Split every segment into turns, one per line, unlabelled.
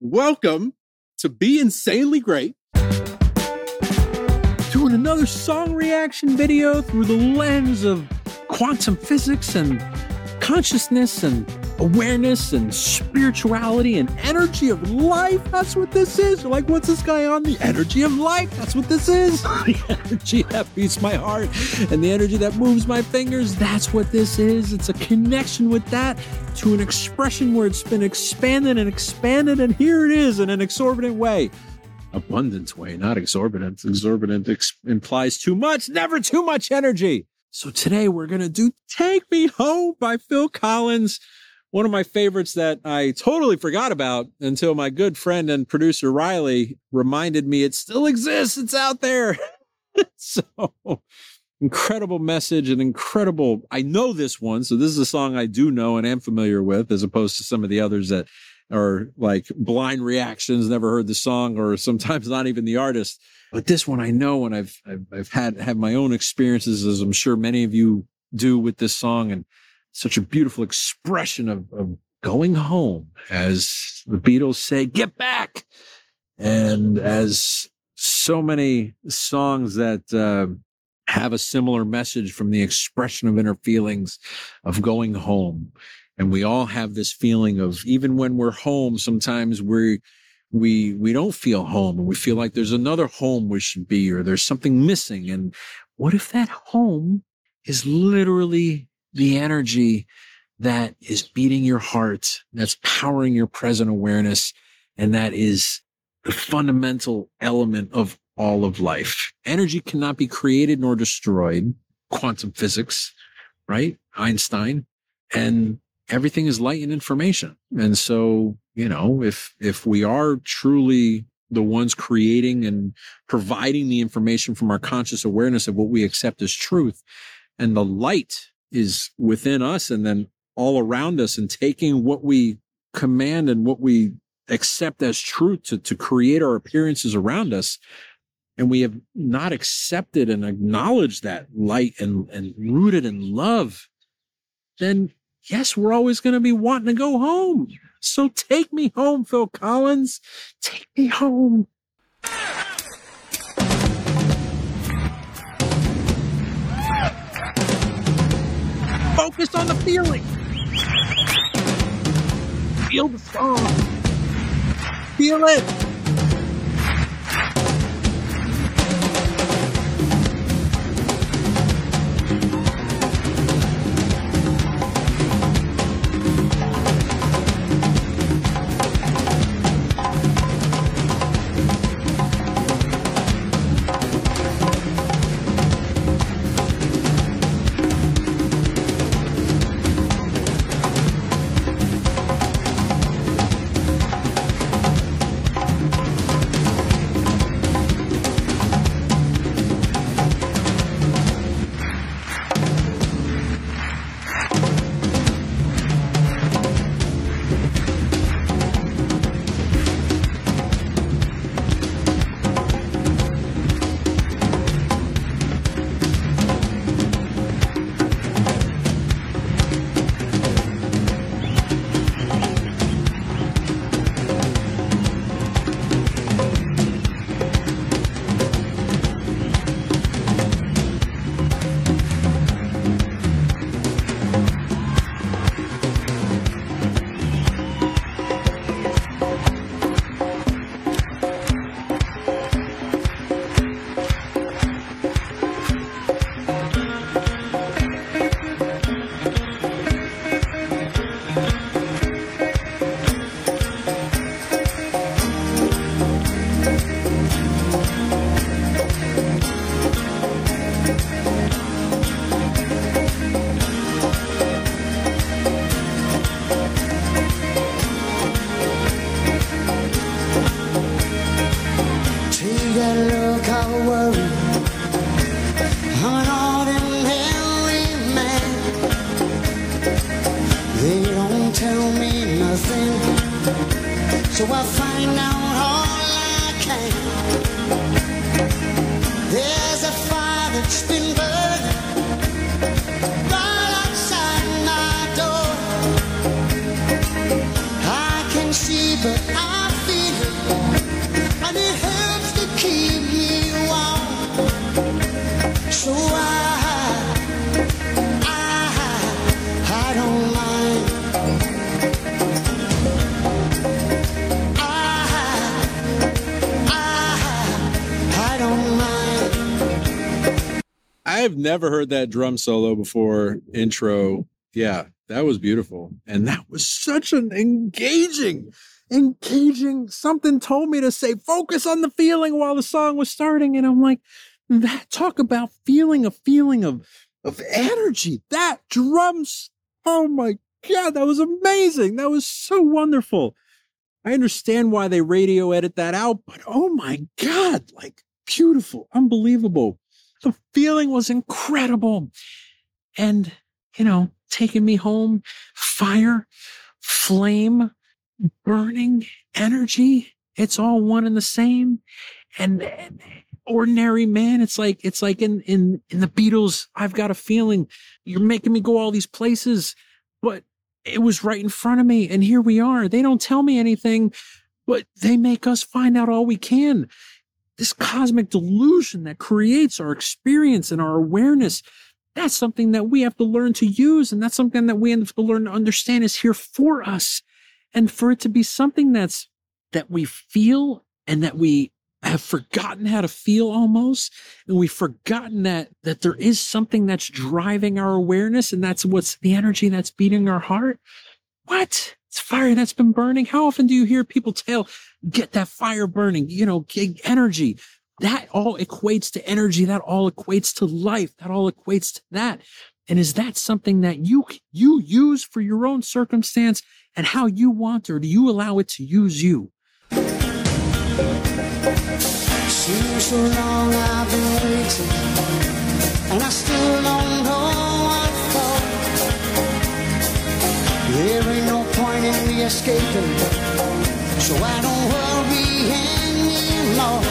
welcome to Be Insanely Great. Doing another song reaction video through the lens of quantum physics and consciousness and awareness and spirituality and energy of life. That's what this is. You're like, what's this guy on? The energy of life. That's what this is. the energy that beats my heart and the energy that moves my fingers. That's what this is. It's a connection with that to an expression where it's been expanded and expanded. And here it is in an exorbitant way. Abundant way, not exorbitant. Exorbitant ex- implies too much, never too much energy. So today we're going to do Take Me Home by Phil Collins one of my favorites that I totally forgot about until my good friend and producer Riley reminded me it still exists. It's out there. so incredible message and incredible. I know this one. So this is a song I do know and am familiar with as opposed to some of the others that are like blind reactions, never heard the song or sometimes not even the artist. But this one I know and I've, I've, I've had, have my own experiences as I'm sure many of you do with this song. And such a beautiful expression of, of going home, as the Beatles say, get back. And as so many songs that uh, have a similar message from the expression of inner feelings of going home. And we all have this feeling of even when we're home, sometimes we we we don't feel home and we feel like there's another home we should be or there's something missing. And what if that home is literally the energy that is beating your heart, that's powering your present awareness, and that is the fundamental element of all of life. Energy cannot be created nor destroyed. Quantum physics, right? Einstein. And everything is light and information. And so, you know, if, if we are truly the ones creating and providing the information from our conscious awareness of what we accept as truth and the light is within us and then all around us and taking what we command and what we accept as truth to, to create our appearances around us. And we have not accepted and acknowledged that light and, and rooted in love, then yes, we're always going to be wanting to go home. So take me home, Phil Collins. Take me home. Focus on the feeling. Feel the song. Feel it.
Find out all I can. I
have never heard that drum solo before intro. Yeah, that was beautiful. And that was such an engaging, engaging something told me to say, focus on the feeling while the song was starting. And I'm like, that talk about feeling a feeling of of energy. That drums. Oh my God, that was amazing. That was so wonderful. I understand why they radio edit that out, but oh my God, like beautiful, unbelievable. The feeling was incredible. And, you know, taking me home, fire, flame, burning energy. It's all one and the same. And, and ordinary man. It's like it's like in in in the Beatles. I've got a feeling you're making me go all these places, but it was right in front of me, and here we are. They don't tell me anything, but they make us find out all we can. This cosmic delusion that creates our experience and our awareness. That's something that we have to learn to use, and that's something that we have to learn to understand is here for us. And for it to be something that's that we feel and that we have forgotten how to feel almost and we've forgotten that that there is something that's driving our awareness and that's what's the energy that's beating our heart what it's fire that's been burning. How often do you hear people tell get that fire burning you know energy. That all equates to energy. That all equates to life. That all equates to that. And is that something that you you use for your own circumstance and how you want or do you allow it to use you?
And I still don't know what for. There ain't no me escaping, so I don't worry anymore.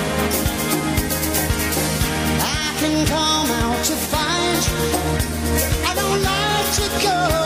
I can come out to find you. I don't like to go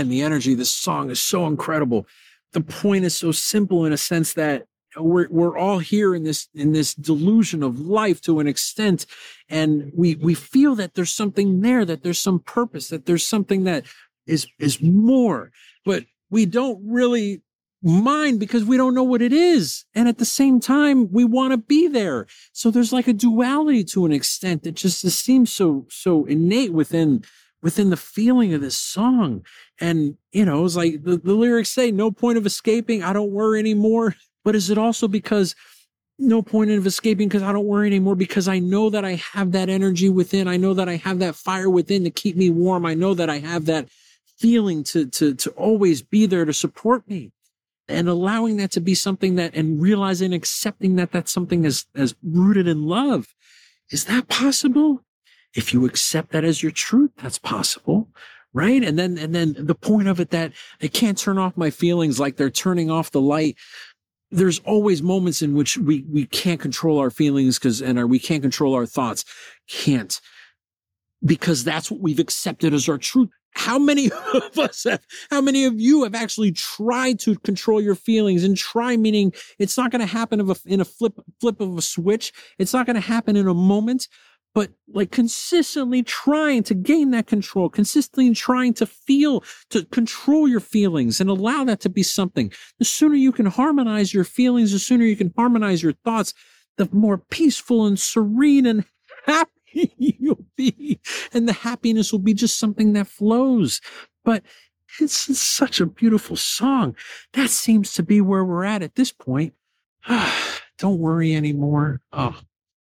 again, the energy, this song is so incredible. The point is so simple in a sense that we're we're all here in this in this delusion of life to an extent, and we we feel that there's something there, that there's some purpose, that there's something that is is more, but we don't really mind because we don't know what it is. And at the same time, we want to be there. So there's like a duality to an extent that just seems so so innate within within the feeling of this song. And, you know, it's like the, the lyrics say, no point of escaping. I don't worry anymore. But is it also because no point of escaping because I don't worry anymore because I know that I have that energy within. I know that I have that fire within to keep me warm. I know that I have that feeling to, to, to always be there to support me and allowing that to be something that and realizing, accepting that that's something as, as rooted in love. Is that possible? If you accept that as your truth, that's possible. Right. And then, and then the point of it that I can't turn off my feelings like they're turning off the light. There's always moments in which we, we can't control our feelings because, and our, we can't control our thoughts. Can't because that's what we've accepted as our truth. How many of us have, how many of you have actually tried to control your feelings and try meaning it's not going to happen a, in a flip, flip of a switch. It's not going to happen in a moment but like consistently trying to gain that control, consistently trying to feel, to control your feelings and allow that to be something. The sooner you can harmonize your feelings, the sooner you can harmonize your thoughts, the more peaceful and serene and happy you'll be. And the happiness will be just something that flows. But it's such a beautiful song. That seems to be where we're at at this point. Don't worry anymore. Oh,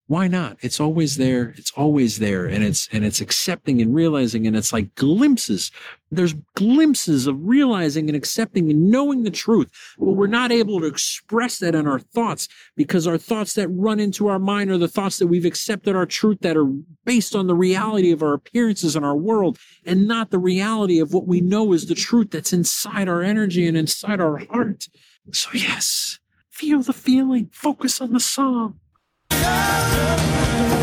why not? It's always there. It's always there. And it's and it's accepting and realizing and it's like glimpses. There's glimpses of realizing and accepting and knowing the truth but we're not able to express that in our thoughts because our thoughts that run into our mind are the thoughts that we've accepted our truth that are based on the reality of our appearances in our world and not the reality of what we know is the truth that's inside our energy and inside our heart. So yes feel the feeling. Focus on the song shelter.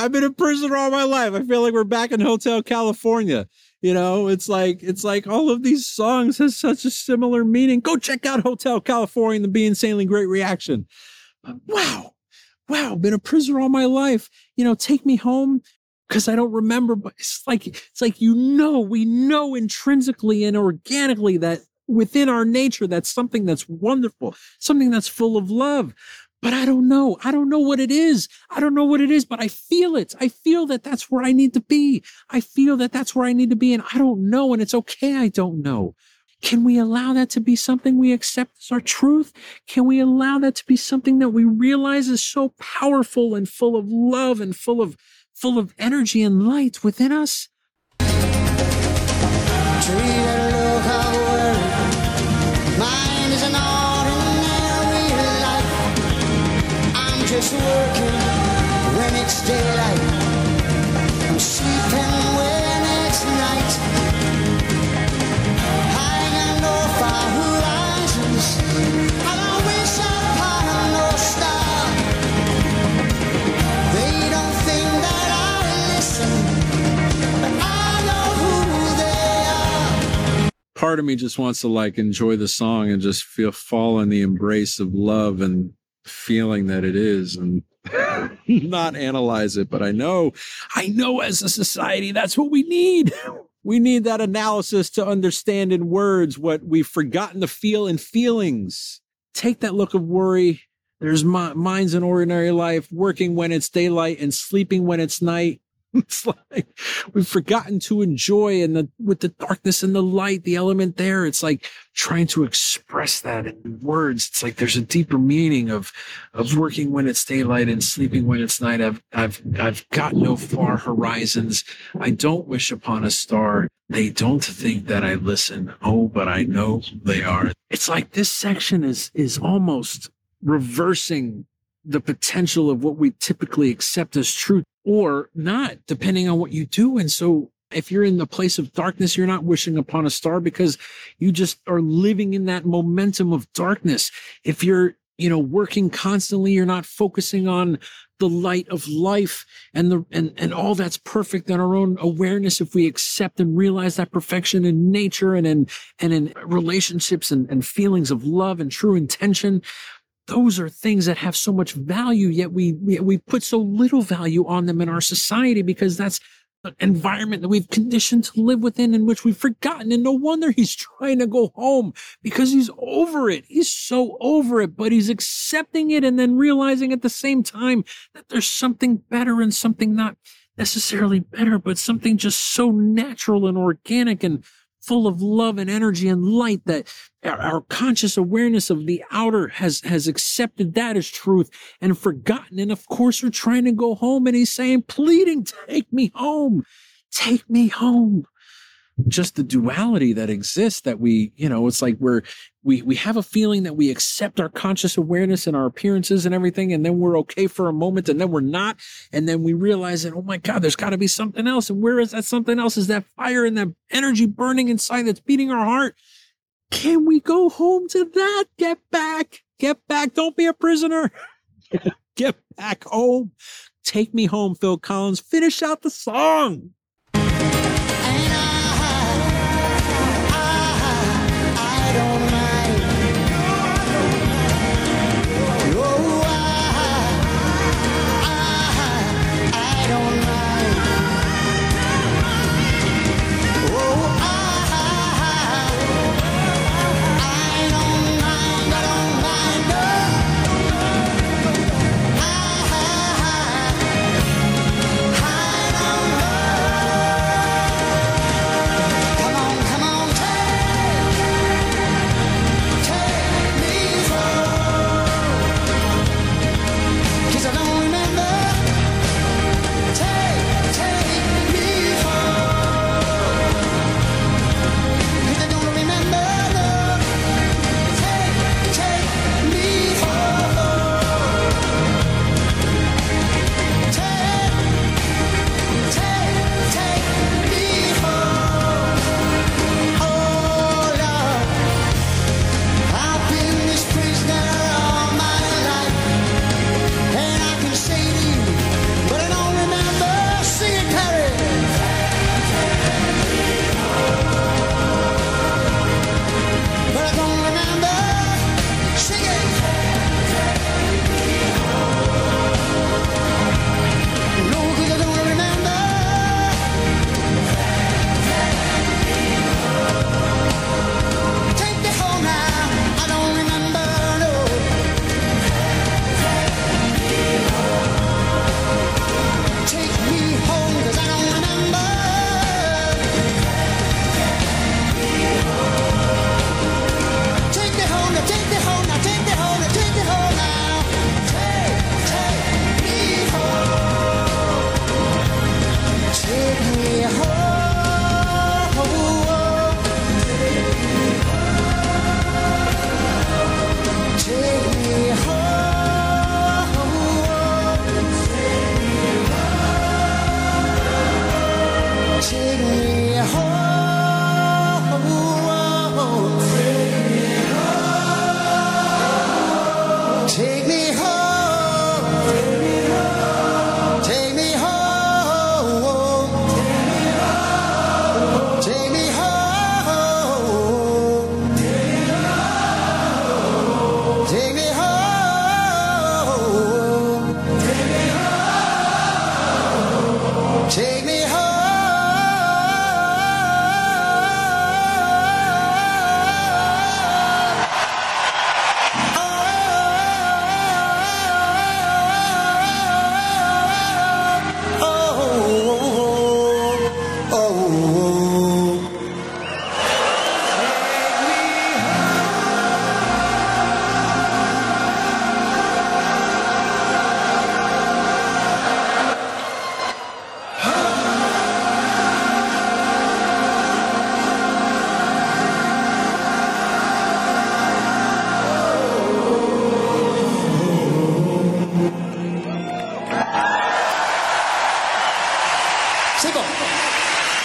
I've been a prisoner all my life. I feel like we're back in Hotel California. You know, it's like it's like all of these songs has such a similar meaning. Go check out Hotel California and the Be Insanely Great Reaction. Wow. Wow, been a prisoner all my life. You know, take me home because I don't remember, but it's like it's like you know, we know intrinsically and organically that within our nature that's something that's wonderful, something that's full of love but I don't know. I don't know what it is. I don't know what it is, but I feel it. I feel that that's where I need to be. I feel that that's where I need to be. And I don't know. And it's okay. I don't know. Can we allow that to be something we accept as our truth? Can we allow that to be something that we realize is so powerful and full of love and full of, full of energy and light within us?
Just working when it's daylight. I'm sleeping when it's night. Horizons. And I wish no star. They don't think that I listen.
Part of me just wants to like enjoy the song and just feel fall in the embrace of love and feeling that it is and not analyze it. But I know, I know as a society, that's what we need. We need that analysis to understand in words what we've forgotten to feel in feelings. Take that look of worry. There's minds in ordinary life, working when it's daylight and sleeping when it's night. It's like we've forgotten to enjoy and the with the darkness and the light, the element there. It's like trying to express that in words. It's like there's a deeper meaning of of working when it's daylight and sleeping when it's night. I've I've I've got no far horizons. I don't wish upon a star. They don't think that I listen. Oh, but I know they are. It's like this section is is almost reversing the potential of what we typically accept as truth or not, depending on what you do. And so if you're in the place of darkness, you're not wishing upon a star because you just are living in that momentum of darkness. If you're, you know, working constantly, you're not focusing on the light of life and the and and all that's perfect in our own awareness if we accept and realize that perfection in nature and in and in relationships and, and feelings of love and true intention those are things that have so much value, yet we, we, put so little value on them in our society because that's the environment that we've conditioned to live within in which we've forgotten. And no wonder he's trying to go home because he's over it. He's so over it, but he's accepting it and then realizing at the same time that there's something better and something not necessarily better, but something just so natural and organic and full of love and energy and light that our, conscious awareness of the outer has has accepted that as truth and forgotten. And of course we're trying to go home and he's saying pleading take me home. Take me home just the duality that exists that we, you know, it's like we're, we, we have a feeling that we accept our conscious awareness and our appearances and everything. And then we're okay for a moment and then we're not. And then we realize that, oh my God, there's got to be something else. And where is that something else? Is that fire and that energy burning inside that's beating our heart? Can we go home to that? Get back, get back. Don't be a prisoner. get back home. Take me home, Phil Collins. Finish out the song.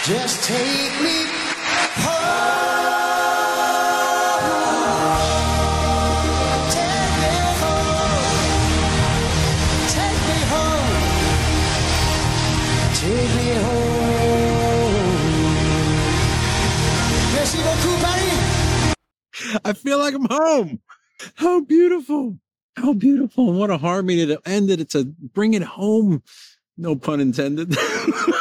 Just take me home. Take me home. Take me home.
I feel like I'm home. How beautiful. How beautiful. What a harmony to end it. It's a bring it home. No pun intended.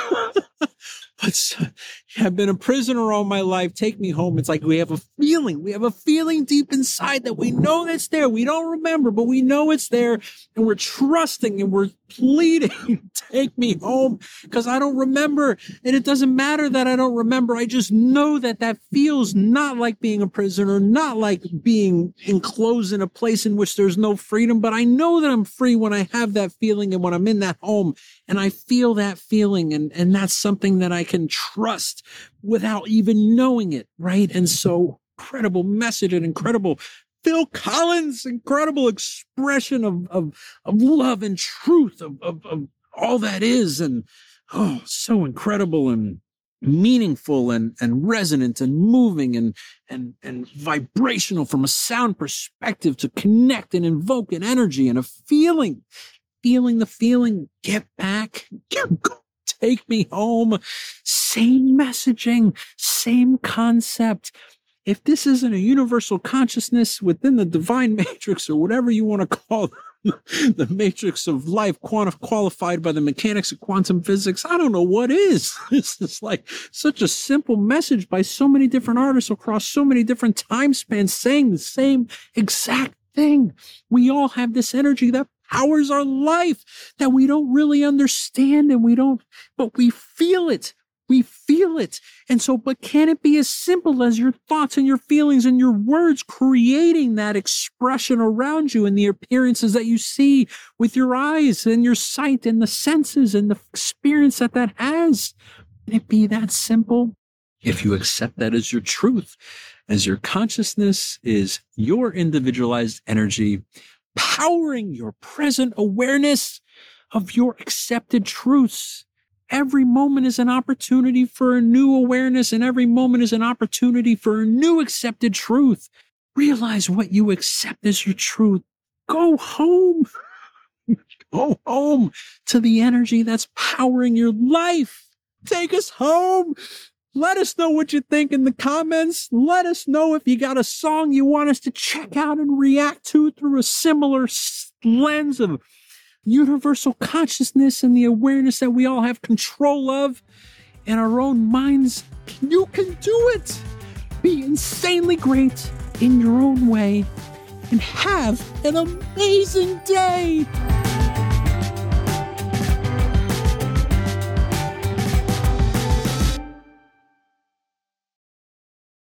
I've been a prisoner all my life. Take me home. It's like we have a feeling. We have a feeling deep inside that we know that's there. We don't remember, but we know it's there. And we're trusting and we're pleading, take me home because I don't remember. And it doesn't matter that I don't remember. I just know that that feels not like being a prisoner, not like being enclosed in a place in which there's no freedom. But I know that I'm free when I have that feeling and when I'm in that home and I feel that feeling. And, and that's something that I can trust without even knowing it. Right. And so incredible message and incredible Phil Collins' incredible expression of, of, of love and truth of, of, of all that is. And oh, so incredible and meaningful and, and resonant and moving and, and, and vibrational from a sound perspective to connect and invoke an energy and a feeling, feeling the feeling, get back, get, go take me home. Same messaging, same concept if this isn't a universal consciousness within the divine matrix or whatever you want to call the matrix of life qualified by the mechanics of quantum physics, I don't know what is. This is like such a simple message by so many different artists across so many different time spans saying the same exact thing. We all have this energy that powers our life that we don't really understand and we don't, but we feel it. We feel it. And so, but can it be as simple as your thoughts and your feelings and your words creating that expression around you and the appearances that you see with your eyes and your sight and the senses and the experience that that has? Can it be that simple? If you accept that as your truth, as your consciousness is your individualized energy, powering your present awareness of your accepted truths Every moment is an opportunity for a new awareness, and every moment is an opportunity for a new accepted truth. Realize what you accept as your truth. Go home. Go home to the energy that's powering your life. Take us home. Let us know what you think in the comments. Let us know if you got a song you want us to check out and react to through a similar lens of universal consciousness and the awareness that we all have control of in our own minds. You can do it. Be insanely great in your own way and have an amazing day.